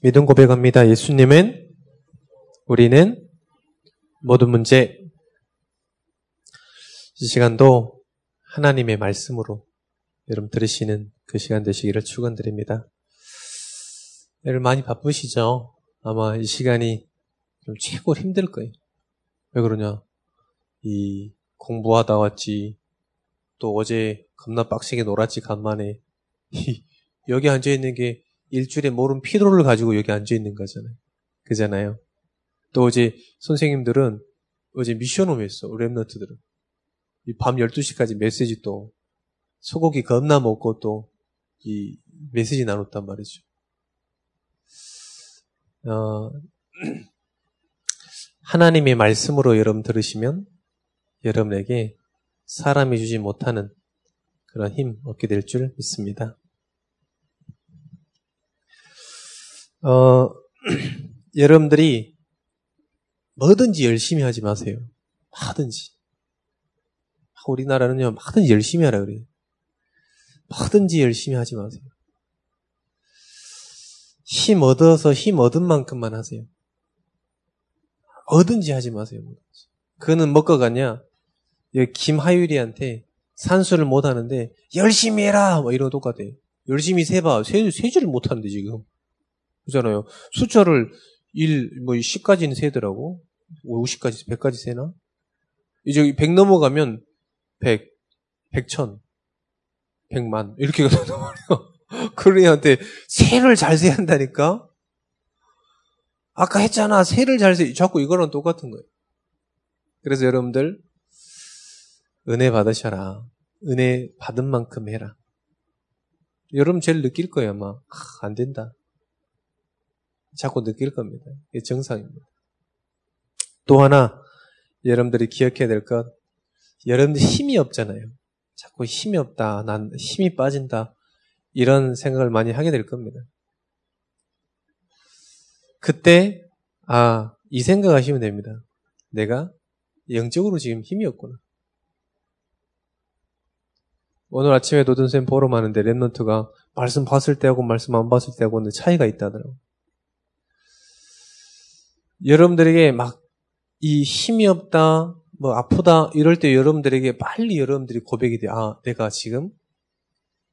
믿음 고백합니다. 예수님은 우리는 모든 문제 이 시간도 하나님의 말씀으로 여러분 들으시는 그 시간 되시기를 축원드립니다. 여러분 많이 바쁘시죠? 아마 이 시간이 좀 최고 힘들 거예요. 왜 그러냐? 이 공부하다 왔지. 또 어제 겁나 빡세게 놀았지 간만에. 여기 앉아 있는 게 일주일에 모른 피로를 가지고 여기 앉아 있는 거잖아요. 그잖아요. 또 어제 선생님들은 어제 미션홈 했어. 랩너트들은. 밤 12시까지 메시지 또 소고기 겁나 먹고 또 이 메시지 나눴단 말이죠. 어, 하나님의 말씀으로 여러분 들으시면 여러분에게 사람이 주지 못하는 그런 힘 얻게 될 줄 믿습니다. 어, 여러분들이 뭐든지 열심히 하지 마세요. 뭐든지. 우리나라는요, 뭐든지 열심히 하라 그래요. 뭐든지 열심히 하지 마세요. 힘 얻어서 힘 얻은 만큼만 하세요. 뭐든지 하지 마세요. 그는 뭐가 같냐? 김하율이한테 산수를 못 하는데 열심히 해라 뭐 이런 똑같아요. 열심히 세봐 세, 세지를 못 하는데 지금 그잖아요. 숫자를 1, 뭐 10까지는 세더라고. 50까지, 100까지 세나? 이제 100 넘어가면 100, 100천, 100만 이렇게 가단 말이야. 그런 애한테 세를 잘 세야 한다니까? 아까 했잖아. 세를 잘 세. 자꾸 이거랑 똑같은 거예요. 그래서 여러분들 은혜 받으셔라. 은혜 받은 만큼 해라. 여러분 제일 느낄 거예요, 아마. 아, 안 된다. 자꾸 느낄 겁니다. 이게 정상입니다. 또 하나 여러분들이 기억해야 될 것, 여러분들 힘이 없잖아요. 자꾸 힘이 없다, 난 힘이 빠진다, 이런 생각을 많이 하게 될 겁니다. 그때, 아, 이 생각하시면 됩니다. 내가 영적으로 지금 힘이 없구나. 오늘 아침에 노든쌤 보러 가는데 랩런트가 말씀 봤을 때하고 말씀 안 봤을 때하고는 차이가 있다더라고. 여러분들에게 막 이 힘이 없다, 뭐 아프다 이럴 때 여러분들에게 빨리 여러분들이 고백이 돼. 아, 내가 지금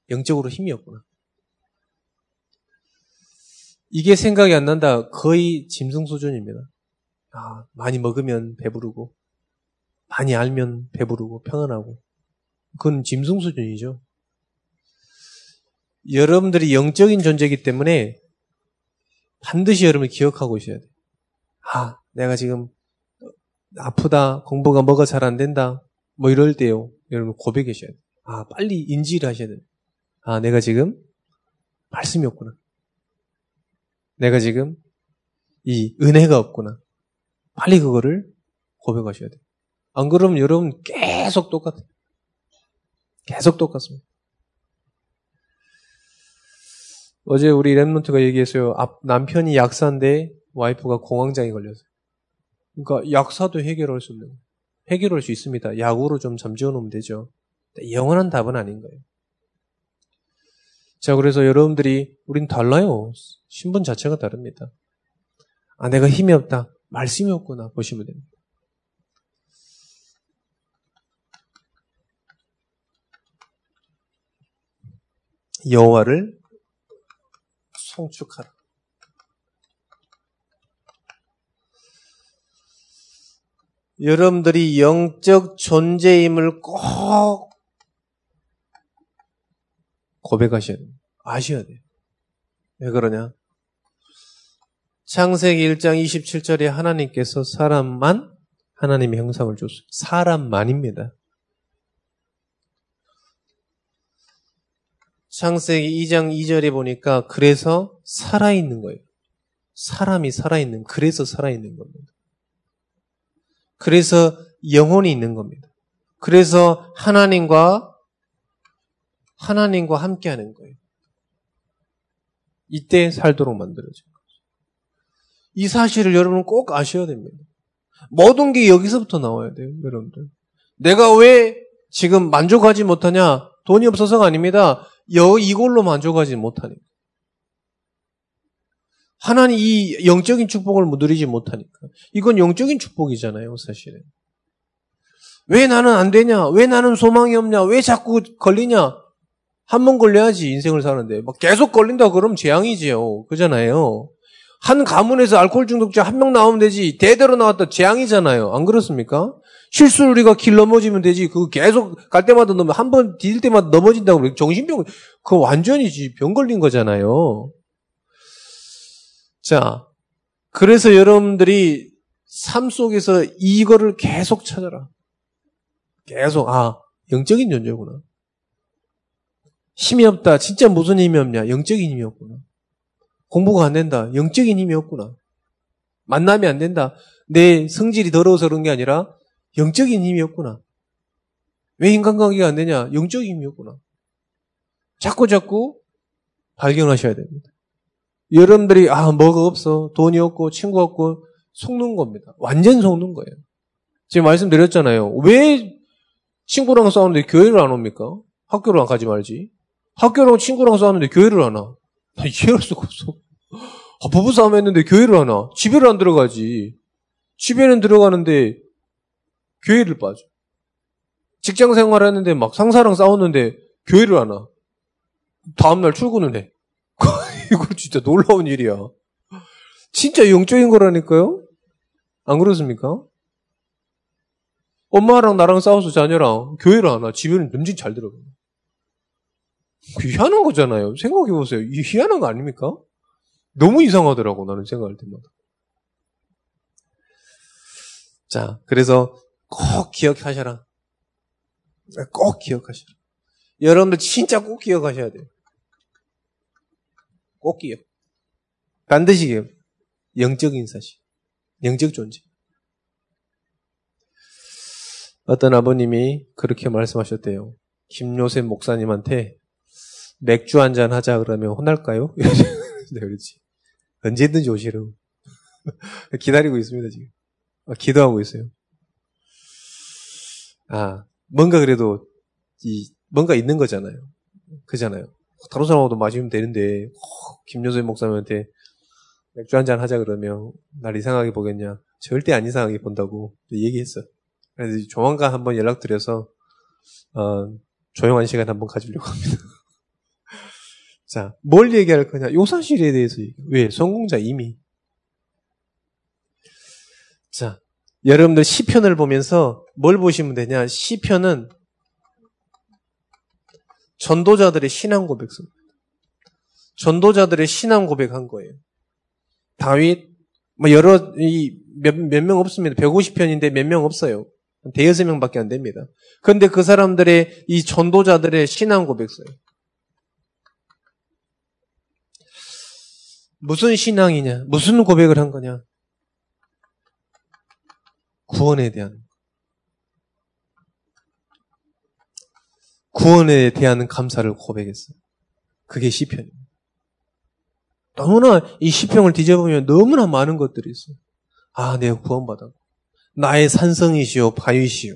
영적으로 힘이 없구나. 이게 생각이 안 난다. 거의 짐승 수준입니다. 아, 많이 먹으면 배부르고, 많이 알면 배부르고, 평안하고. 그건 짐승 수준이죠. 여러분들이 영적인 존재이기 때문에 반드시 여러분이 기억하고 있어야 돼요. 아, 내가 지금 아프다, 공부가 뭐가 잘 안 된다, 뭐 이럴 때요. 여러분 고백하셔야 돼요. 아, 빨리 인지를 하셔야 돼요. 아, 내가 지금 말씀이 없구나. 내가 지금 이 은혜가 없구나. 빨리 그거를 고백하셔야 돼요. 안 그러면 여러분 계속 똑같아요. 계속 똑같습니다. 어제 우리 랩런트가 얘기했어요. 남편이 약사인데 와이프가 공황장애 걸렸어요. 그러니까 약사도 해결할 수 없는 해결할 수 있습니다. 약으로 좀 잠재워 놓으면 되죠. 영원한 답은 아닌 거예요. 자, 그래서 여러분들이 우린 달라요. 신분 자체가 다릅니다. 아, 내가 힘이 없다. 말씀이 없구나. 보시면 됩니다. 여호와를 송축하라. 여러분들이 영적 존재임을 꼭 고백하셔야 돼요. 아셔야 돼요. 왜 그러냐? 창세기 1장 27절에 하나님께서 사람만 하나님의 형상을 줬어요. 사람만입니다. 창세기 2장 2절에 보니까 그래서 살아있는 거예요. 사람이 살아있는, 그래서 살아있는 겁니다. 그래서 영혼이 있는 겁니다. 그래서 하나님과 하나님과 함께 하는 거예요. 이때 살도록 만들어진 거죠. 이 사실을 여러분은 꼭 아셔야 됩니다. 모든 게 여기서부터 나와야 돼요, 여러분들. 내가 왜 지금 만족하지 못하냐? 돈이 없어서가 아닙니다. 여, 이걸로 만족하지 못하니까. 하나님 이 영적인 축복을 누리지 못하니까. 이건 영적인 축복이잖아요, 사실은. 왜 나는 안 되냐? 왜 나는 소망이 없냐? 왜 자꾸 걸리냐? 한 번 걸려야지 인생을 사는데 막 계속 걸린다 그러면 재앙이지요. 그잖아요. 한 가문에서 알코올 중독자 한 명 나오면 되지 대대로 나왔다 재앙이잖아요. 안 그렇습니까? 실수를 우리가 길 넘어지면 되지. 그 계속 갈 때마다 넘어 한 번 디딜 때마다 넘어진다고 정신병 그 완전히지 병 걸린 거잖아요. 자, 그래서 여러분들이 삶 속에서 이거를 계속 찾아라. 계속, 아, 영적인 존재구나. 힘이 없다. 진짜 무슨 힘이 없냐? 영적인 힘이 없구나. 공부가 안 된다. 영적인 힘이 없구나. 만남이 안 된다. 내 성질이 더러워서 그런 게 아니라 영적인 힘이 없구나. 왜 인간관계가 안 되냐? 영적인 힘이 없구나. 자꾸 자꾸 발견하셔야 됩니다. 여러분들이 아 뭐가 없어 돈이 없고 친구 없고 속는 겁니다. 완전 속는 거예요. 지금 말씀드렸잖아요. 왜 친구랑 싸우는데 교회를 안 옵니까? 학교를 안 가지 말지. 학교랑 친구랑 싸우는데 교회를 안 와. 나 이해할 수가 없어. 아, 부부싸움 했는데 교회를 안 와. 집에를 안 들어가지. 집에는 들어가는데 교회를 빠져. 직장 생활 했는데 막 상사랑 싸웠는데 교회를 안 와. 다음날 출근을 해. 이거 진짜 놀라운 일이야. 진짜 영적인 거라니까요? 안 그렇습니까? 엄마랑 나랑 싸워서 자녀랑 교회를 안 와. 집에는 눈진 잘 들어가. 그 희한한 거잖아요. 생각해 보세요. 이 희한한 거 아닙니까? 너무 이상하더라고, 나는 생각할 때마다. 자, 그래서 꼭 기억하셔라. 꼭 기억하셔라. 여러분들 진짜 꼭 기억하셔야 돼요. 꼭 기억. 반드시 기억. 영적인 사실. 영적 존재. 어떤 아버님이 그렇게 말씀하셨대요. 김요셉 목사님한테 맥주 한 잔 하자 그러면 혼날까요? 네, 그렇지. 언제든지 오시라고. 기다리고 있습니다, 지금. 아, 기도하고 있어요. 아, 뭔가 그래도, 이, 뭔가 있는 거잖아요. 그잖아요. 다른 사람하고도 마시면 되는데, 어, 김여수 목사님한테 맥주 한 잔 하자 그러면, 날 이상하게 보겠냐. 절대 안 이상하게 본다고 얘기했어. 그래서 조만간 한번 연락드려서, 어, 조용한 시간 한번 가지려고 합니다. 자, 뭘 얘기할 거냐? 요 사실에 대해서 얘기. 왜? 성공자 이미. 자, 여러분들 시편을 보면서 뭘 보시면 되냐? 시편은 전도자들의 신앙 고백서. 전도자들의 신앙 고백한 거예요. 다윗, 뭐 여러, 이, 몇, 몇 명 없습니다. 150편인데 몇 명 없어요. 대여섯 명 밖에 안 됩니다. 그런데 그 사람들의 이 전도자들의 신앙 고백서예요. 무슨 신앙이냐? 무슨 고백을 한 거냐? 구원에 대한 구원에 대한 감사를 고백했어요. 그게 시편입니다. 너무나 이 시편을 뒤져보면 너무나 많은 것들이 있어요. 아, 내가 구원받았고 나의 산성이시오, 바위시오.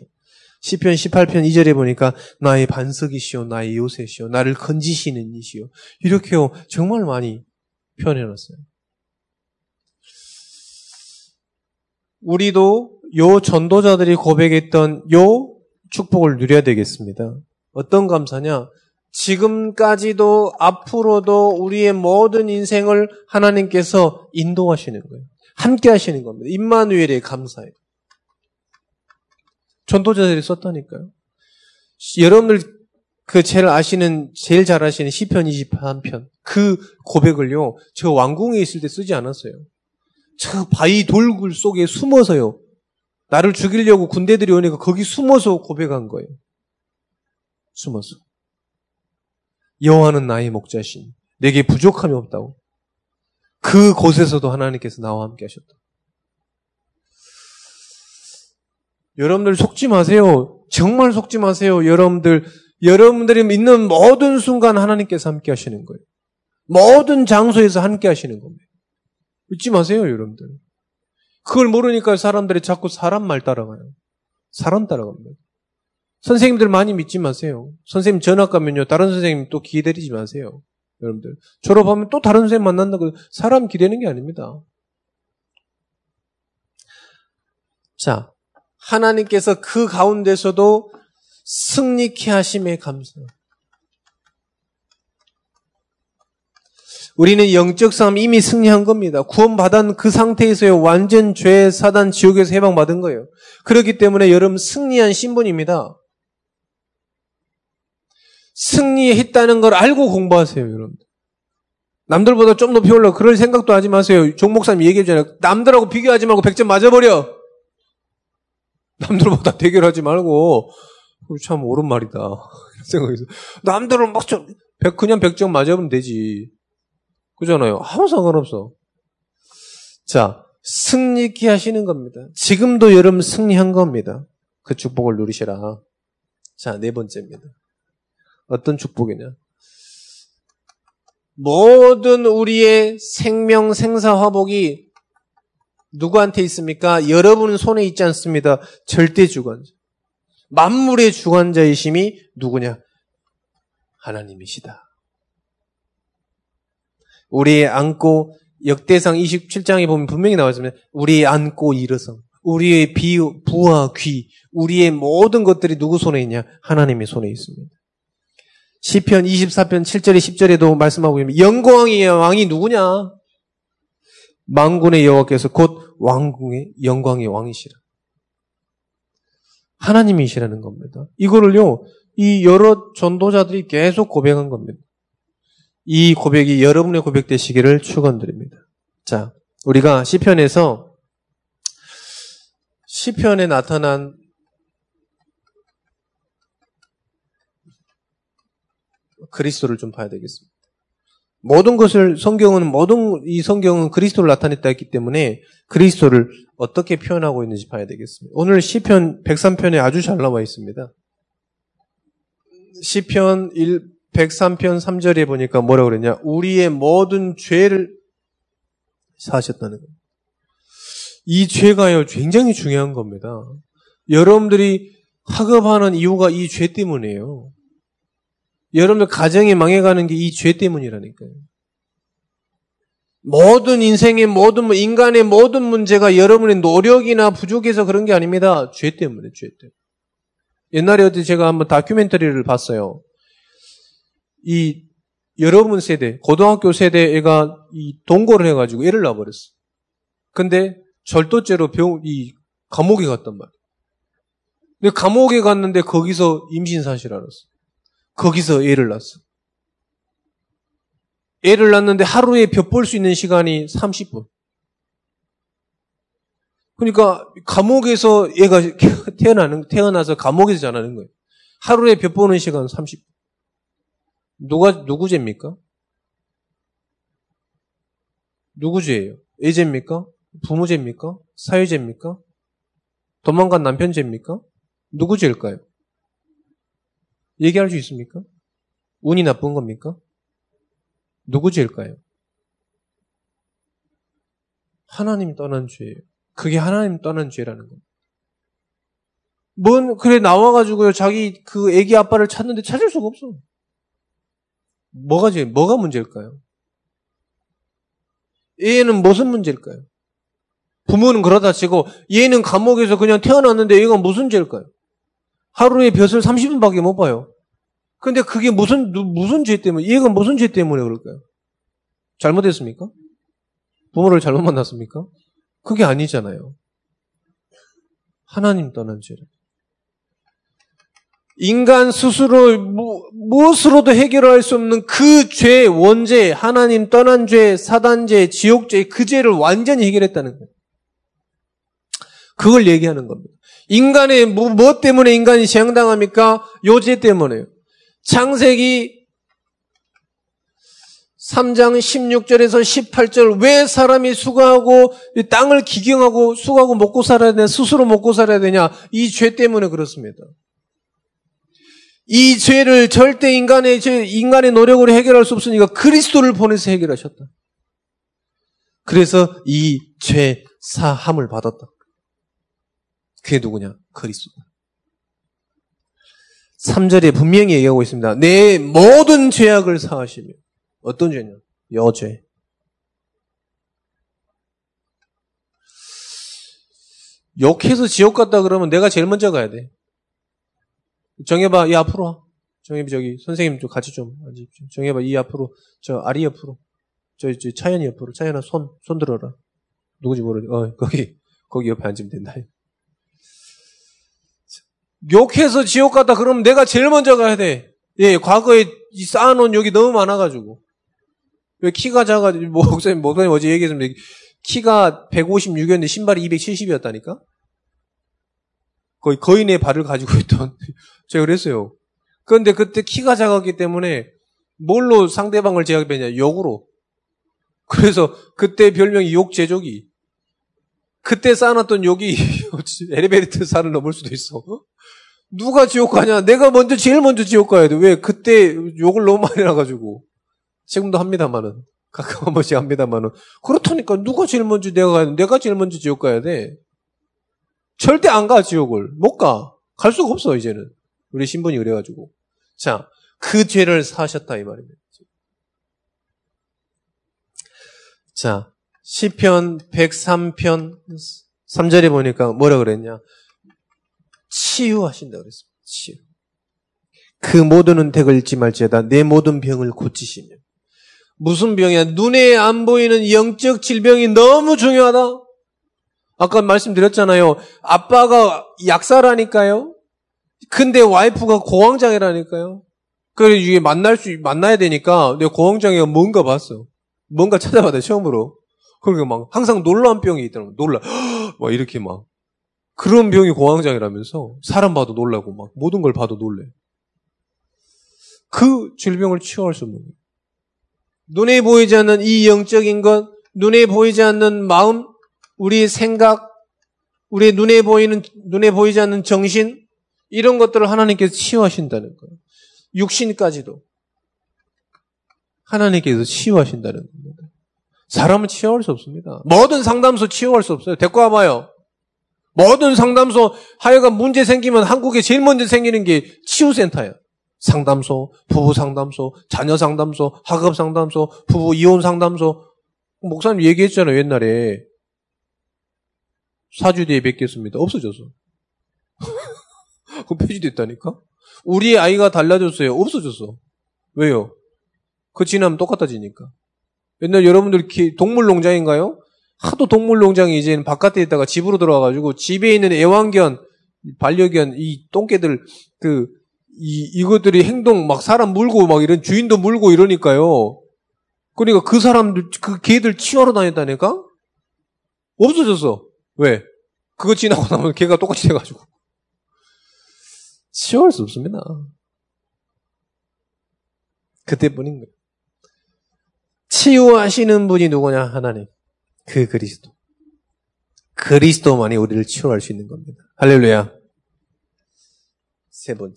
시편 18편 2절에 보니까 나의 반석이시오, 나의 요새시오, 나를 건지시는 이시오. 이렇게요, 정말 많이 표현해놨어요. 우리도 요 전도자들이 고백했던 요 축복을 누려야 되겠습니다. 어떤 감사냐? 지금까지도 앞으로도 우리의 모든 인생을 하나님께서 인도하시는 거예요. 함께 하시는 겁니다. 임마누엘의 감사예요. 전도자들이 썼다니까요. 여러분들 그 제일 아시는 제일 잘 아시는 시편 23편 그 고백을요. 저 왕궁에 있을 때 쓰지 않았어요. 저 바위 돌굴 속에 숨어서요. 나를 죽이려고 군대들이 오니까 거기 숨어서 고백한 거예요. 숨어서. 여호와는 나의 목자신. 내게 부족함이 없다고. 그 곳에서도 하나님께서 나와 함께 하셨다. 여러분들 속지 마세요. 정말 속지 마세요. 여러분들, 여러분들이 믿는 모든 순간 하나님께서 함께 하시는 거예요. 모든 장소에서 함께 하시는 겁니다. 잊지 마세요, 여러분들. 그걸 모르니까 사람들이 자꾸 사람 말 따라가요. 사람 따라갑니다. 선생님들 많이 믿지 마세요. 선생님 전학 가면요, 다른 선생님 또 기대리지 마세요. 여러분들. 졸업하면 또 다른 선생님 만난다고 사람 기대는 게 아닙니다. 자, 하나님께서 그 가운데서도 승리케 하심에 감사. 우리는 영적 싸움 이미 승리한 겁니다. 구원받은 그 상태에서요, 완전 죄, 사단, 지옥에서 해방받은 거예요. 그렇기 때문에 여러분 승리한 신분입니다. 승리했다는 걸 알고 공부하세요, 여러분. 남들보다 좀 높이 올라 그럴 생각도 하지 마세요. 종 목사님 얘기해주잖아요. 남들하고 비교하지 말고 100점 맞아버려. 남들보다 대결하지 말고 참 옳은 말이다. 이런 생각에서 남들은 막 좀, 그냥 100점 맞아보면 되지. 그잖아요. 아무 상관없어. 자, 승리케 하시는 겁니다. 지금도 여러분 승리한 겁니다. 그 축복을 누리시라. 자, 네 번째입니다. 어떤 축복이냐? 모든 우리의 생명 생사 화복이 누구한테 있습니까? 여러분 손에 있지 않습니다. 절대 주관자. 만물의 주관자이심이 누구냐? 하나님이시다. 우리 안고 역대상 27장에 보면 분명히 나와 있습니다. 우리 안고 일어서 우리의 비, 부와 귀, 우리의 모든 것들이 누구 손에 있냐? 하나님의 손에 있습니다. 시편 24편 7절에 10절에도 말씀하고 있습니다. 영광의 왕이 누구냐? 망군의 여호와께서 곧 왕궁의 영광의 왕이시라. 하나님이시라는 겁니다. 이거를요, 이 여러 전도자들이 계속 고백한 겁니다. 이 고백이 여러분의 고백 되시기를 축원드립니다. 자, 우리가 시편에서 시편에 나타난 그리스도를 좀 봐야 되겠습니다. 모든 것을 성경은 모든 이 성경은 그리스도를 나타냈다 했기 때문에 그리스도를 어떻게 표현하고 있는지 봐야 되겠습니다. 오늘 시편 103편에 아주 잘 나와 있습니다. 시편 1 103편 3절에 보니까 뭐라고 그랬냐? 우리의 모든 죄를 사하셨다는 거예요. 이 죄가요, 굉장히 중요한 겁니다. 여러분들이 학업하는 이유가 이 죄 때문이에요. 여러분들 가정이 망해가는 게 이 죄 때문이라니까요. 모든 인생의 모든 뭐 인간의 모든 문제가 여러분의 노력이나 부족해서 그런 게 아닙니다. 죄 때문에 죄 때문에. 옛날에 어디 제가 한번 다큐멘터리를 봤어요. 이 여러분 세대, 고등학교 세대 애가 이 동거를 해가지고 애를 낳아버렸어. 근데 절도죄로 병, 이 감옥에 갔단 말이야. 근데 감옥에 갔는데 거기서 임신 사실 알았어. 거기서 애를 낳았어. 애를 낳는데 하루에 벼볼수 있는 시간이 30분. 그러니까 감옥에서 얘가 태어나는 태어나서 감옥에서 자라는 거예요. 하루에 벼 보는 시간 30분. 누가 누구 죄입니까? 누구 죄예요? 애 죄입니까? 부모 죄입니까? 사회 죄입니까? 도망간 남편 죄입니까? 누구 죄일까요? 얘기할 수 있습니까? 운이 나쁜 겁니까? 누구 죄일까요? 하나님 떠난 죄예요. 그게 하나님 떠난 죄라는 겁니다. 뭔 그래 나와가지고요 자기 그 애기 아빠를 찾는데 찾을 수가 없어. 뭐가 제 뭐가 문제일까요? 얘는 무슨 문제일까요? 부모는 그러다 치고 얘는 감옥에서 그냥 태어났는데 얘가 무슨 죄일까요? 하루에 벼슬 30분밖에 못 봐요. 근데 그게 무슨 무슨 죄 때문에 얘가 무슨 죄 때문에 그럴까요? 잘못했습니까? 부모를 잘못 만났습니까? 그게 아니잖아요. 하나님 떠난 죄를. 인간 스스로 무엇으로도 해결할 수 없는 그 죄, 원죄, 하나님 떠난 죄, 사단죄, 지옥죄, 그 죄를 완전히 해결했다는 거예요. 그걸 얘기하는 겁니다. 인간의 뭐, 뭐 때문에 인간이 재앙당합니까? 요죄 때문에요. 창세기 3장 16절에서 18절 왜 사람이 수고하고 땅을 기경하고 수고하고 먹고 살아야 되냐 스스로 먹고 살아야 되냐 이 죄 때문에 그렇습니다. 이 죄를 절대 인간의 죄, 인간의 노력으로 해결할 수 없으니까 그리스도를 보내서 해결하셨다. 그래서 이 죄 사함을 받았다. 그게 누구냐? 그리스도. 3절에 분명히 얘기하고 있습니다. 내 모든 죄악을 사하시며 어떤 죄냐? 여죄. 욕해서 지옥 갔다 그러면 내가 제일 먼저 가야 돼. 정해봐, 이 앞으로 와. 정해봐, 저기, 선생님 좀 같이 좀 앉으십시오. 정해봐, 이 앞으로, 저 아리 옆으로. 저, 저, 차연이 옆으로. 차연아, 손, 손 들어라. 누구지 모르지. 어, 거기, 거기 옆에 앉으면 된다. 욕해서 지옥 갔다 그러면 내가 제일 먼저 가야 돼. 예, 과거에 쌓아놓은 욕이 너무 많아가지고. 왜 키가 작아지고, 뭐, 목사님, 목사님 어제 얘기했습니다. 키가 156이었는데 신발이 270이었다니까? 거의 거인의 발을 가지고 있던, 제가 그랬어요. 그런데 그때 키가 작았기 때문에 뭘로 상대방을 제압했냐? 욕으로. 그래서 그때 별명이 욕제족이. 그때 쌓아놨던 욕이 엘리베이터 산을 넘을 수도 있어. 누가 지옥 가냐? 내가 먼저, 제일 먼저 지옥 가야 돼. 왜? 그때 욕을 너무 많이 나가지고. 지금도 합니다만은. 가끔 한 번씩 합니다만은. 그렇다니까 누가 제일 먼저 내가 가야 돼? 내가 제일 먼저 지옥 가야 돼. 절대 안 가, 지옥을. 못 가. 갈 수가 없어, 이제는. 우리 신분이 그래가지고. 자, 그 죄를 사셨다, 이 말입니다. 자, 시편 103편 3절에 보니까 뭐라 그랬냐? 치유하신다 그랬습니다. 치유. 그 모든 은택을 잊지 말지어다 내 모든 병을 고치시며. 무슨 병이야? 눈에 안 보이는 영적 질병이 너무 중요하다. 아까 말씀드렸잖아요. 아빠가 약사라니까요. 근데 와이프가 공황장애라니까요. 그래 이게 만날 수 만나야 되니까 내가 공황장애가 뭔가 봤어. 뭔가 찾아봐야 처음으로. 그러니까 막 항상 놀라운 병이 있더라고. 놀라. 막 이렇게 막 그런 병이 공황장애라면서 사람 봐도 놀라고 막 모든 걸 봐도 놀래. 그 질병을 치유할 수 없는 거예요. 눈에 보이지 않는 이 영적인 것, 눈에 보이지 않는 마음, 우리 생각, 우리 눈에 보이는 눈에 보이지 않는 정신 이런 것들을 하나님께서 치유하신다는 거예요. 육신까지도 하나님께서 치유하신다는 겁니다. 사람은 치유할 수 없습니다. 모든 상담소 치유할 수 없어요. 데리고 와봐요. 모든 상담소 하여간 문제 생기면 한국에 제일 먼저 생기는 게 치유센터예요. 상담소, 부부 상담소, 자녀 상담소, 학업 상담소, 부부 이혼 상담소. 목사님 얘기했잖아요, 옛날에. 사주 뒤에 뵙겠습니다. 없어졌어. 그 폐지됐다니까? 우리 아이가 달라졌어요. 없어졌어. 왜요? 그 지나면 똑같아지니까. 옛날 여러분들 동물농장인가요? 하도 동물농장이 이제는 바깥에 있다가 집으로 들어와가지고 집에 있는 애완견, 반려견, 이 똥개들, 그, 이, 이것들이 행동 막 사람 물고 막 이런 주인도 물고 이러니까요. 그러니까 그 사람들, 그 개들 치워러 다녔다니까? 없어졌어. 왜? 그거 지나고 나면 개가 똑같이 돼가지고. 치워할 수 없습니다. 그때뿐인 거예요. 치유하시는 분이 누구냐? 하나님. 그 그리스도. 그리스도만이 우리를 치유할 수 있는 겁니다. 할렐루야. 세 번째.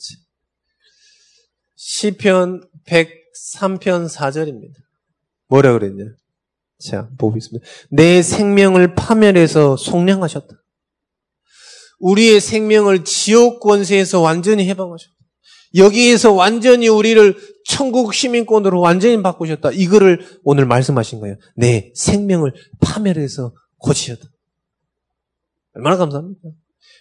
시편 103편 4절입니다. 뭐라 그랬냐? 자, 보고 있습니다. 내 생명을 파멸해서 속량하셨다. 우리의 생명을 지옥 권세에서 완전히 해방하셨다. 여기에서 완전히 우리를 천국 시민권으로 완전히 바꾸셨다. 이거를 오늘 말씀하신 거예요. 내 생명을 파멸해서 고치셨다. 얼마나 감사합니까?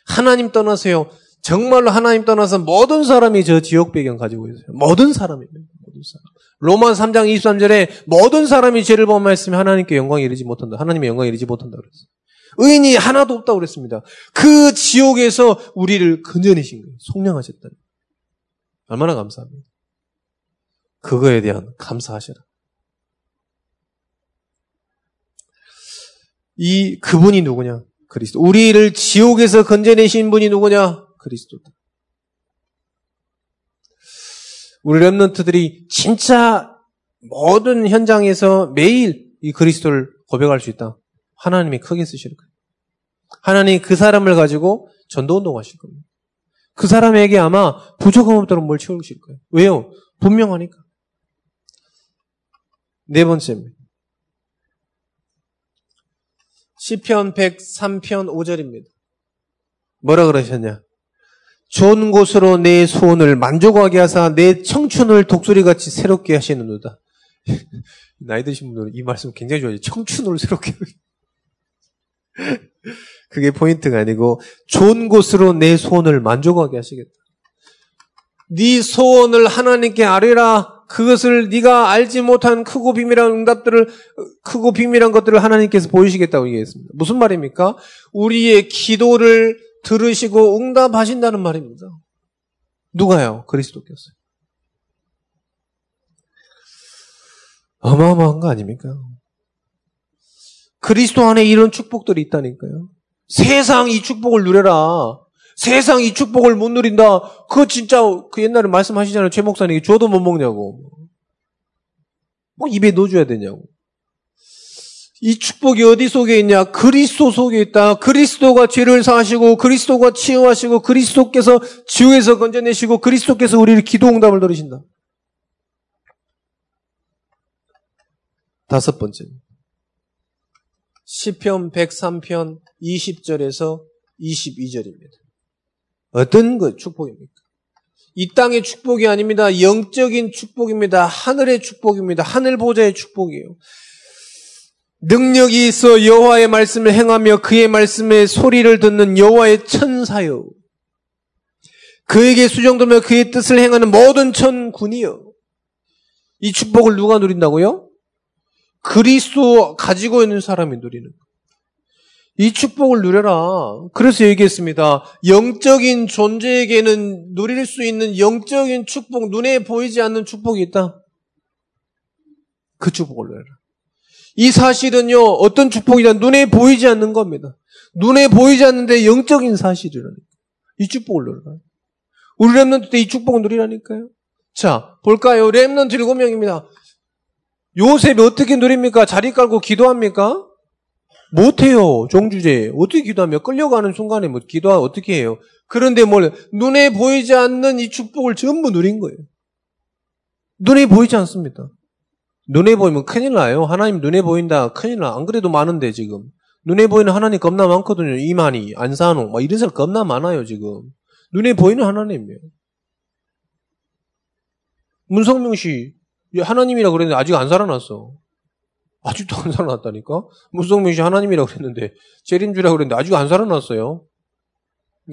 하나님 떠나세요. 정말로 하나님 떠나서 모든 사람이 저 지옥 배경 가지고 있어요. 모든 사람입니다. 모든 사람. 로마 3장 23절에 모든 사람이 죄를 범했으면 하나님께 영광이 이르지 못한다. 하나님의 영광이 이르지 못한다 그랬어요. 의인이 하나도 없다고 그랬습니다. 그 지옥에서 우리를 건져내신 거예요. 속량하셨다는 얼마나 감사합니다. 그거에 대한 감사하셔라. 이 그분이 누구냐? 그리스도. 우리를 지옥에서 건져내신 분이 누구냐? 그리스도다. 우리 랩런트들이 진짜 모든 현장에서 매일 이 그리스도를 고백할 수 있다. 하나님이 크게 쓰실 거예요. 하나님이 그 사람을 가지고 전도 운동하실 겁니다. 그 사람에게 아마 부족함 없도록 뭘 채우실 거예요. 왜요? 분명하니까. 네 번째입니다. 시편 103편 5절입니다. 뭐라 그러셨냐? 좋은 곳으로 내 소원을 만족하게 하사 내 청춘을 독수리같이 새롭게 하시는도다. 나이 드신 분들은 이 말씀 굉장히 좋아해요. 청춘을 새롭게. 그게 포인트가 아니고 좋은 곳으로 내 소원을 만족하게 하시겠다. 네 소원을 하나님께 아뢰라. 그것을 네가 알지 못한 크고 비밀한 응답들을 크고 비밀한 것들을 하나님께서 보이시겠다고 얘기했습니다. 무슨 말입니까? 우리의 기도를 들으시고 응답하신다는 말입니다. 누가요? 그리스도께서. 어마어마한 거 아닙니까? 그리스도 안에 이런 축복들이 있다니까요. 세상 이 축복을 누려라. 세상 이 축복을 못 누린다. 그거 진짜 그 옛날에 말씀하시잖아요. 최 목사님이 줘도 못 먹냐고. 뭐 입에 넣어줘야 되냐고. 이 축복이 어디 속에 있냐? 그리스도 속에 있다. 그리스도가 죄를 사하시고 그리스도가 치유하시고 그리스도께서 지옥에서 건져내시고 그리스도께서 우리를 기도 응답을 들으신다. 다섯 번째. 시편 103편 20절에서 22절입니다. 어떤 것 축복입니까? 이 땅의 축복이 아닙니다. 영적인 축복입니다. 하늘의 축복입니다. 하늘 보좌의 축복이에요. 능력이 있어 여호와의 말씀을 행하며 그의 말씀의 소리를 듣는 여호와의 천사요. 그에게 수정되며 그의 뜻을 행하는 모든 천군이요. 이 축복을 누가 누린다고요? 그리스도 가지고 있는 사람이 누리는 이 축복을 누려라. 그래서 얘기했습니다. 영적인 존재에게는 누릴 수 있는 영적인 축복, 눈에 보이지 않는 축복이 있다. 그 축복을 누려라. 이 사실은요, 어떤 축복이냐, 눈에 보이지 않는 겁니다. 눈에 보이지 않는데 영적인 사실이라니까. 이 축복을 누려라. 우리 remnant 때 이 축복을 누리라니까요. 자, 볼까요? remnant 일곱 명입니다. 요셉이 어떻게 누립니까? 자리 깔고 기도합니까? 못해요. 종 주제. 어떻게 기도하며 끌려가는 순간에 뭐 기도 어떻게 해요? 그런데 뭘 눈에 보이지 않는 이 축복을 전부 누린 거예요. 눈에 보이지 않습니다. 눈에 보이면 큰일 나요. 하나님 눈에 보인다. 큰일 나. 안 그래도 많은데 지금. 눈에 보이는 하나님 겁나 많거든요. 이만희, 안상홍, 막 이런 사람 겁나 많아요 지금. 눈에 보이는 하나님이에요. 문선명 씨 하나님이라 그랬는데 아직 안 살아났어. 아직도 안 살아났다니까? 문선명 씨 하나님이라고 그랬는데, 재림주라고 그랬는데 아직 안 살아났어요.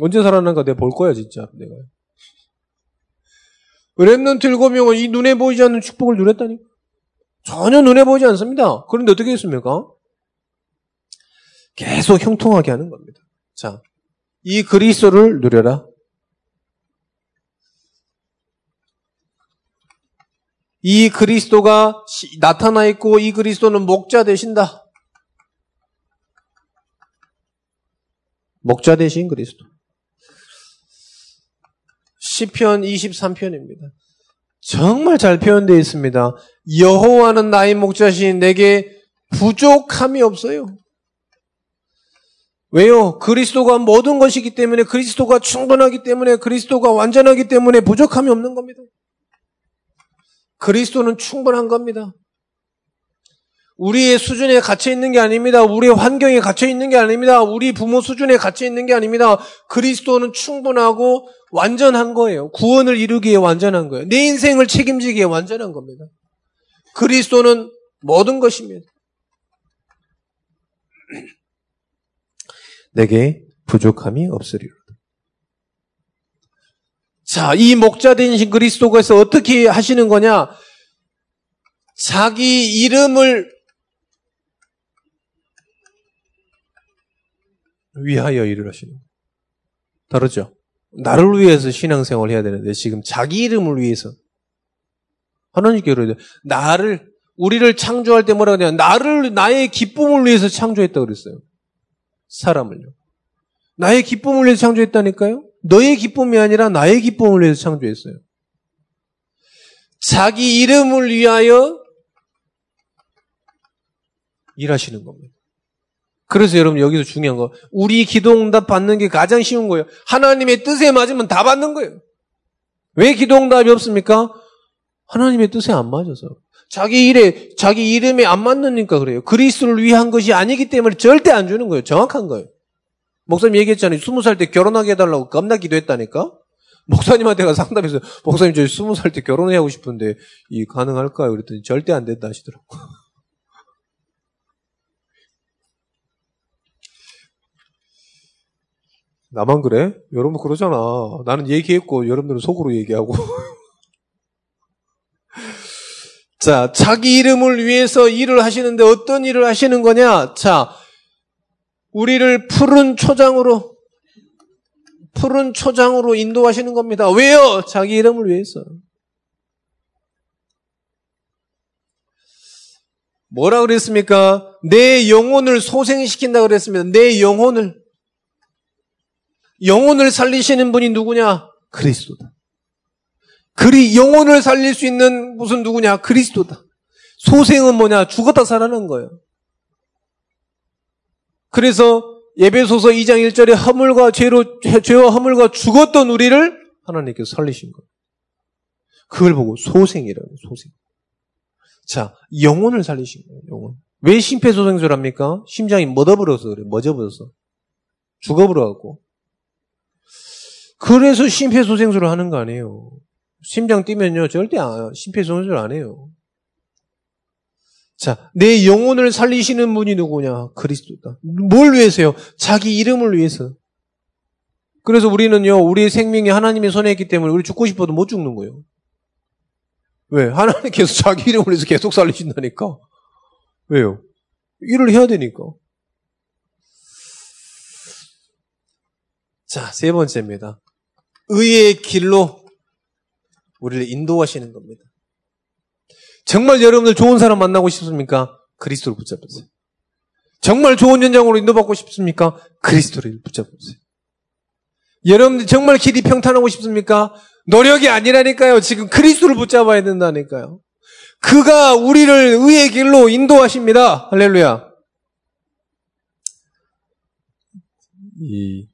언제 살아난가 내가 볼 거야, 진짜. 내가. Remnant 일곱 명은 이 눈에 보이지 않는 축복을 누렸다니. 전혀 눈에 보이지 않습니다. 그런데 어떻게 했습니까? 계속 형통하게 하는 겁니다. 자, 이 그리스도를 누려라. 이 그리스도가 나타나 있고 이 그리스도는 목자 되신다. 목자 되신 그리스도. 시편 23편입니다. 정말 잘 표현되어 있습니다. 여호와는 나의 목자신 내게 부족함이 없어요. 왜요? 그리스도가 모든 것이기 때문에 그리스도가 충분하기 때문에 그리스도가 완전하기 때문에 부족함이 없는 겁니다. 그리스도는 충분한 겁니다. 우리의 수준에 갇혀 있는 게 아닙니다. 우리의 환경에 갇혀 있는 게 아닙니다. 우리 부모 수준에 갇혀 있는 게 아닙니다. 그리스도는 충분하고 완전한 거예요. 구원을 이루기에 완전한 거예요. 내 인생을 책임지기에 완전한 겁니다. 그리스도는 모든 것입니다. 내게 부족함이 없으리로. 자, 이 목자 되신 그리스도께서 어떻게 하시는 거냐? 자기 이름을 위하여 일을 하시는 거예요. 다르죠? 나를 위해서 신앙생활을 해야 되는데 지금 자기 이름을 위해서 하나님께 그러죠. 나를 우리를 창조할 때 뭐라고 하냐? 나를 나의 기쁨을 위해서 창조했다 그랬어요. 사람을요. 나의 기쁨을 위해서 창조했다니까요. 너의 기쁨이 아니라 나의 기쁨을 위해서 창조했어요. 자기 이름을 위하여 일하시는 겁니다. 그래서 여러분 여기서 중요한 거 우리 기도 응답 받는 게 가장 쉬운 거예요. 하나님의 뜻에 맞으면 다 받는 거예요. 왜 기도 응답이 없습니까? 하나님의 뜻에 안 맞아서. 자기 일에 자기 이름에 안 맞느니까 그래요. 그리스도를 위한 것이 아니기 때문에 절대 안 주는 거예요. 정확한 거예요. 목사님 얘기했잖아요. 스무 살 때 결혼하게 해달라고 겁나 기도했다니까? 목사님한테 가 상담해서 목사님 저 스무 살 때 결혼하고 싶은데 이 가능할까요? 그랬더니 절대 안 된다 하시더라고. 나만 그래? 여러분 그러잖아. 나는 얘기했고 여러분들은 속으로 얘기하고. 자, 자기 이름을 위해서 일을 하시는데 어떤 일을 하시는 거냐? 자, 우리를 푸른 초장으로 푸른 초장으로 인도하시는 겁니다. 왜요? 자기 이름을 위해서. 뭐라 그랬습니까? 내 영혼을 소생시킨다 그랬습니다. 내 영혼을. 영혼을 살리시는 분이 누구냐? 그리스도다. 그리 영혼을 살릴 수 있는 무슨 누구냐? 그리스도다. 소생은 뭐냐? 죽었다 살아난 거예요. 그래서 예배소서 2장 1절에 허물과 죄로 죄와 허물과 죽었던 우리를 하나님께서 살리신 거예요. 그걸 보고 소생이라고 소생. 자, 영혼을 살리신 거예요. 영혼. 왜 심폐소생술합니까? 심장이 멎어버려서 그래. 멎어버려서. 죽어버려갖고. 그래서 심폐소생술을 하는 거 아니에요. 심장 뛰면요, 절대 안, 심폐소생술 안 해요. 자, 내 영혼을 살리시는 분이 누구냐? 그리스도다. 뭘 위해서요? 자기 이름을 위해서. 그래서 우리는요, 우리의 생명이 하나님의 손에 있기 때문에 우리 죽고 싶어도 못 죽는 거예요. 왜? 하나님께서 자기 이름을 위해서 계속 살리신다니까. 왜요? 일을 해야 되니까. 자, 세 번째입니다. 의의 길로 우리를 인도하시는 겁니다. 정말 여러분들 좋은 사람 만나고 싶습니까? 그리스도를 붙잡으세요. 정말 좋은 현장으로 인도받고 싶습니까? 그리스도를 붙잡으세요. 여러분들 정말 길이 평탄하고 싶습니까? 노력이 아니라니까요. 지금 그리스도를 붙잡아야 된다니까요. 그가 우리를 의의 길로 인도하십니다. 할렐루야. 이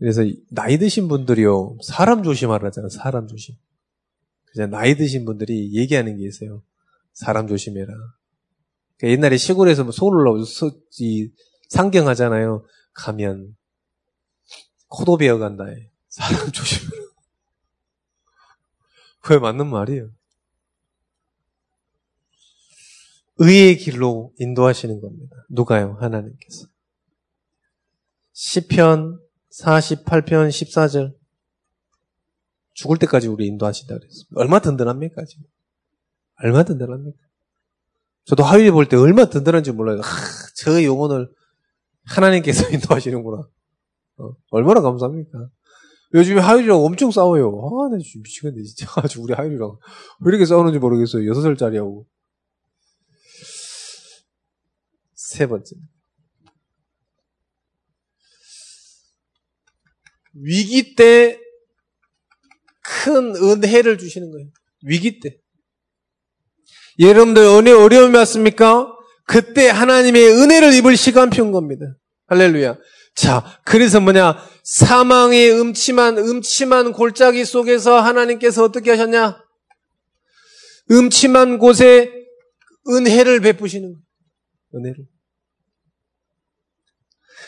그래서 나이 드신 분들이요 사람 조심하라잖아요. 사람 조심. 그냥 나이 드신 분들이 얘기하는 게 있어요. 사람 조심해라. 그러니까 옛날에 시골에서 뭐 넣어 이 상경하잖아요. 가면 코도 베어간다. 해. 사람 조심해라. 그게 맞는 말이에요. 의의 길로 인도하시는 겁니다. 누가요? 하나님께서. 시편 48편 14절. 죽을 때까지 우리 인도하신다 그랬어요. 얼마 든든합니까, 지금? 얼마 든든합니까? 저도 하위에 볼 때 얼마 든든한지 몰라요. 하, 저 영혼을 하나님께서 인도하시는구나. 어, 얼마나 감사합니까? 요즘에 하율이랑 엄청 싸워요. 아, 나 지금 미치겠네, 진짜. 아주 우리 하율이랑. 왜 이렇게 싸우는지 모르겠어요. 여섯 살짜리하고. 세 번째. 위기 때 큰 은혜를 주시는 거예요. 위기 때. 여러분들 은혜 어려움이 왔습니까? 그때 하나님의 은혜를 입을 시간표인 겁니다. 할렐루야. 자, 그래서 뭐냐? 사망의 음침한, 음침한 골짜기 속에서 하나님께서 어떻게 하셨냐? 음침한 곳에 은혜를 베푸시는. 은혜를.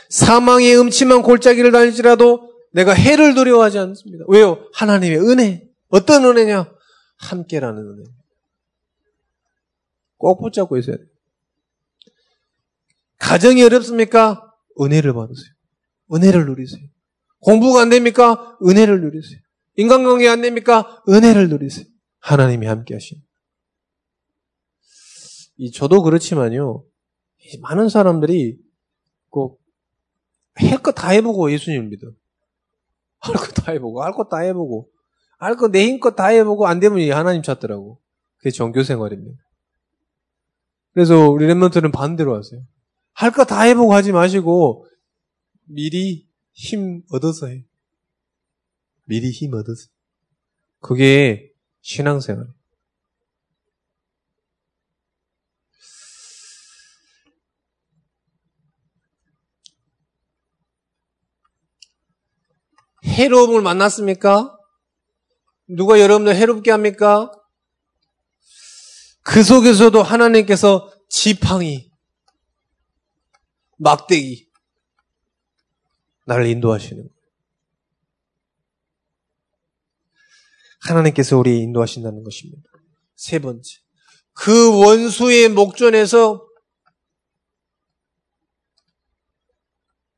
사망의 음침한 골짜기를 다닐지라도 내가 해를 두려워하지 않습니다. 왜요? 하나님의 은혜. 어떤 은혜냐? 함께라는 은혜. 꼭 붙잡고 있어야 돼요. 가정이 어렵습니까? 은혜를 받으세요. 은혜를 누리세요. 공부가 안 됩니까? 은혜를 누리세요. 인간관계 안 됩니까? 은혜를 누리세요. 하나님이 함께 하시는. 이 저도 그렇지만요. 많은 사람들이 꼭할것다 해보고 예수님을 믿어. 할 거 다 해보고, 할것다 해보고, 할 거 내 힘껏 다 해보고, 안 되면 하나님 찾더라고. 그게 종교 생활입니다. 그래서 우리 랩런트는 반대로 하세요. 할 거 다 해보고 하지 마시고, 미리 힘 얻어서 해. 미리 힘 얻어서. 그게 신앙생활. 해로움을 만났습니까? 누가 여러분들 해롭게 합니까? 그 속에서도 하나님께서 지팡이, 막대기, 나를 인도하시는 거예요. 하나님께서 우리 인도하신다는 것입니다. 세 번째. 그 원수의 목전에서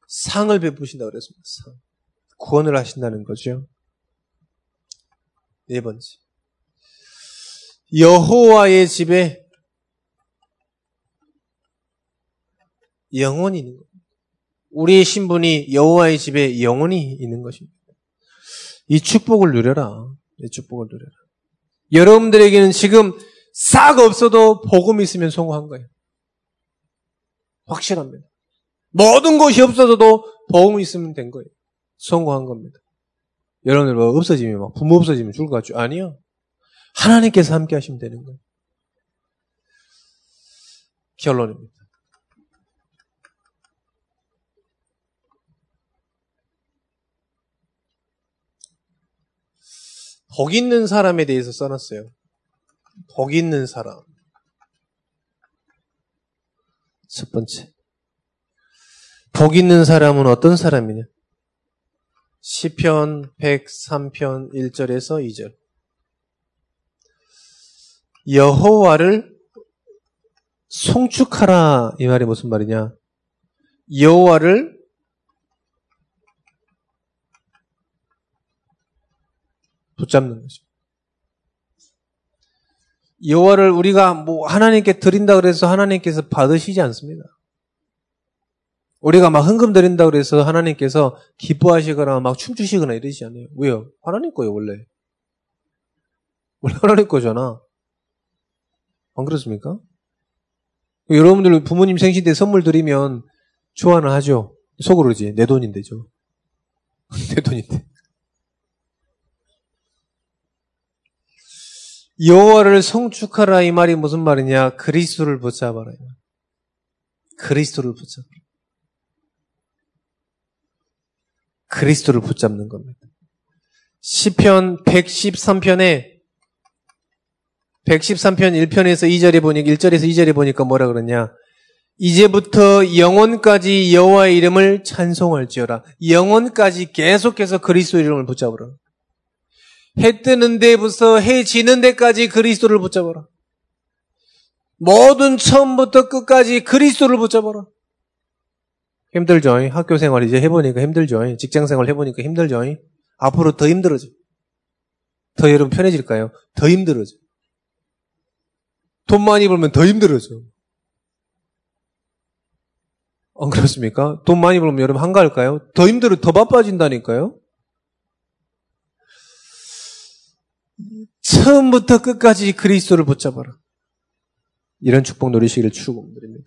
상을 베푸신다 그랬습니다. 상. 구원을 하신다는 거죠. 네 번째. 여호와의 집에 영원히 있는 것. 우리의 신분이 여호와의 집에 영원히 있는 것입니다. 이 축복을 누려라. 이 축복을 누려라. 여러분들에게는 지금 싹 없어도 복음 있으면 성공한 거예요. 확실합니다. 모든 것이 없어져도 복음 있으면 된 거예요. 성공한 겁니다. 여러분들 뭐 없어지면 막 부모 없어지면 죽을 것 같죠? 아니요. 하나님께서 함께 하시면 되는 거예요. 결론입니다. 복 있는 사람에 대해서 써놨어요. 복 있는 사람. 첫 번째. 복 있는 사람은 어떤 사람이냐? 시편 103편 1절에서 2절. 여호와를 송축하라 이 말이 무슨 말이냐? 여호와를 붙잡는 것입니다. 여호와를 우리가 뭐 하나님께 드린다 그래서 하나님께서 받으시지 않습니다. 우리가 막 헌금 드린다 그래서 하나님께서 기뻐하시거나 막 춤추시거나 이러지 않아요. 왜요? 하나님 거예요, 원래. 원래 하나님 거잖아. 안 그렇습니까? 여러분들 부모님 생신 때 선물 드리면 좋아는 하죠. 속으로지. 내 돈인데죠. 내 돈인데. 여호와를 성축하라 이 말이 무슨 말이냐? 그리스도를 붙잡아라. 그리스도를 붙잡아라. 그리스도를 붙잡는 겁니다. 시편 113편에 113편 1편에서 2절에 보니까 1절에서 2절에 보니까 뭐라 그러냐? 이제부터 영원까지 여호와의 이름을 찬송할지어라. 영원까지 계속해서 그리스도 이름을 붙잡으라. 해 뜨는 데부터 해 지는 데까지 그리스도를 붙잡아라. 모든 처음부터 끝까지 그리스도를 붙잡아라. 힘들죠? 학교 생활 이제 해보니까 힘들죠? 직장 생활 해보니까 힘들죠? 앞으로 더 힘들어져. 더 여러분 편해질까요? 더 힘들어져. 돈 많이 벌면 더 힘들어져. 안 그렇습니까? 돈 많이 벌면 여러분 한가할까요? 더 힘들어, 더 바빠진다니까요? 처음부터 끝까지 그리스도를 붙잡아라. 이런 축복 누리시기를 축복드립니다.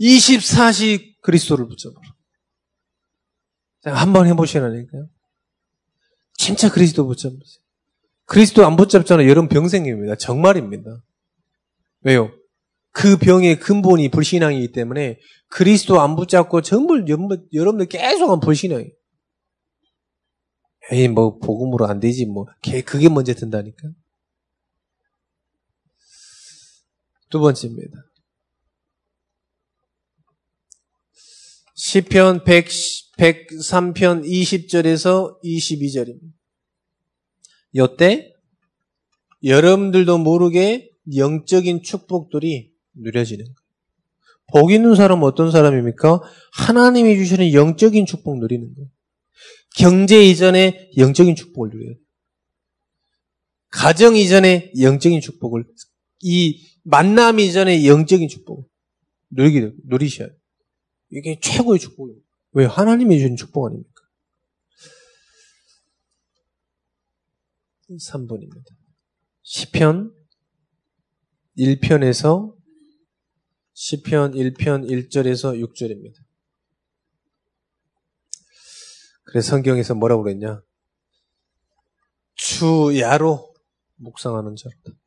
24시 그리스도를 붙잡아라. 한번 해보시라니까요. 진짜 그리스도 붙잡으세요. 그리스도 안 붙잡잖아요. 여러분 병생입니다. 정말입니다. 왜요? 그 병의 근본이 불신앙이기 때문에 그리스도 안 붙잡고 전부 여러분들 계속 불신앙이에요. 에이, 뭐, 복음으로 안 되지, 뭐. 그게 먼저 든다니까. 두 번째입니다. 시편 100, 103편 20절에서 22절입니다. 요때 여러분들도 모르게 영적인 축복들이 누려지는 거예요. 복 있는 사람은 어떤 사람입니까? 하나님이 주시는 영적인 축복 누리는 거예요. 경제 이전에 영적인 축복을 누려야 돼요. 가정 이전에 영적인 축복을, 이 만남 이전에 영적인 축복을 누리기, 누리셔야 돼요. 이게 최고의 축복이에요. 왜? 하나님이 주는 축복 아닙니까? 3번입니다. 시편 1편에서 시편 1편 1절에서 6절입니다. 그래서 성경에서 뭐라고 그랬냐? 주야로 묵상하는 자로다.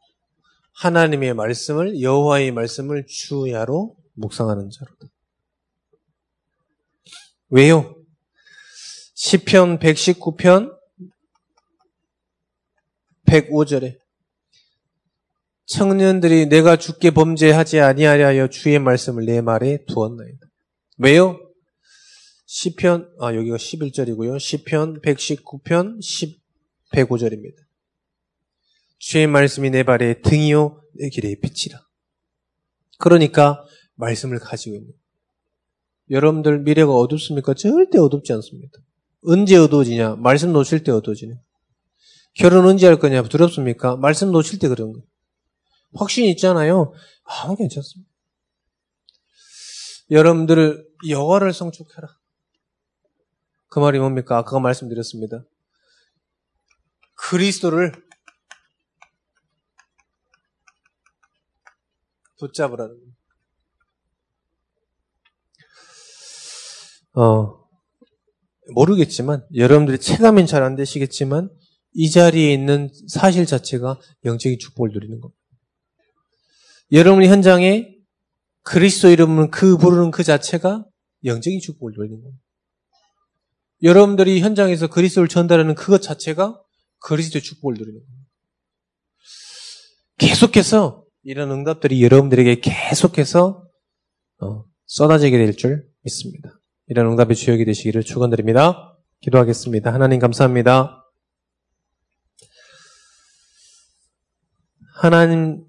하나님의 말씀을 여호와의 말씀을 주야로 묵상하는 자로다. 왜요? 시편 119편 105절에 청년들이 내가 죽게 범죄하지 아니하려 주의 말씀을 내 말에 두었나이다. 왜요? 시편 아 여기가 11절이고요. 시편 119편 10 105절입니다. 주의 말씀이 내 발에 등이요 내 길에 빛이라. 그러니까 말씀을 가지고 있는. 여러분들 미래가 어둡습니까? 절대 어둡지 않습니다. 언제 어두워지냐? 말씀 놓칠 때 어두워지네. 결혼 언제 할 거냐? 두렵습니까? 말씀 놓칠 때 그런 거. 확신 있잖아요. 아무 괜찮습니다. 여러분들 여호와를 성축해라. 그 말이 뭡니까? 아까 말씀드렸습니다. 그리스도를 붙잡으라는 어, 모르겠지만, 여러분들이 체감은 잘 안 되시겠지만, 이 자리에 있는 사실 자체가 영적인 축복을 누리는 겁니다. 여러분이 현장에 그리스도 이름을 그 부르는 그 자체가 영적인 축복을 누리는 겁니다. 여러분들이 현장에서 그리스도를 전달하는 그것 자체가 그리스도의 축복을 누리는 겁니다. 계속해서 이런 응답들이 여러분들에게 계속해서 어, 쏟아지게 될 줄 믿습니다. 이런 응답의 주역이 되시기를 축원드립니다. 기도하겠습니다. 하나님 감사합니다. 하나님께서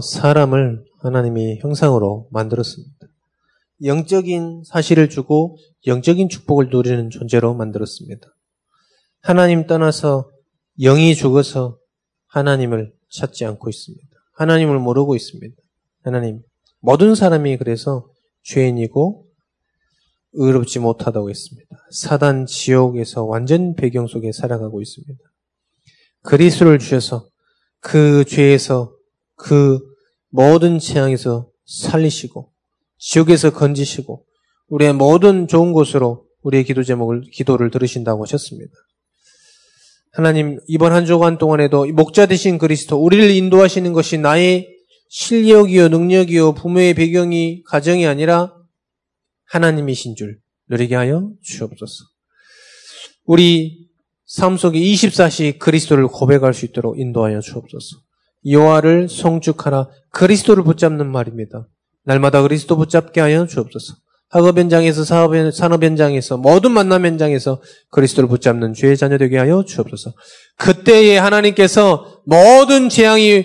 사람을 하나님이 형상으로 만들었습니다. 영적인 사실을 주고 영적인 축복을 누리는 존재로 만들었습니다. 하나님 떠나서 영이 죽어서 하나님을 찾지 않고 있습니다. 하나님을 모르고 있습니다. 하나님, 모든 사람이 그래서 죄인이고 의롭지 못하다고 했습니다. 사단 지옥에서 완전 배경 속에 살아가고 있습니다. 그리스를 주셔서 그 죄에서 그 모든 재앙에서 살리시고 지옥에서 건지시고 우리의 모든 좋은 곳으로 우리의 기도 제목을 기도를 들으신다고 하셨습니다. 하나님 이번 한 주간 동안에도 목자 되신 그리스도 우리를 인도하시는 것이 나의 실력이요 능력이요 부모의 배경이 가정이 아니라 하나님이신 줄 누리게 하여 주옵소서. 우리 삶 속에 24시 그리스도를 고백할 수 있도록 인도하여 주옵소서. 여호와를 성축하라 그리스도를 붙잡는 말입니다. 날마다 그리스도 붙잡게 하여 주옵소서. 학업 현장에서 사업 산업 현장에서 모든 만남 현장에서 그리스도를 붙잡는 주의 자녀 되게 하여 주옵소서. 그때에 하나님께서 모든 재앙이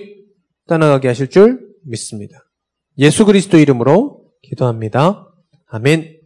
떠나가게 하실 줄 믿습니다. 예수 그리스도 이름으로 기도합니다. 아멘.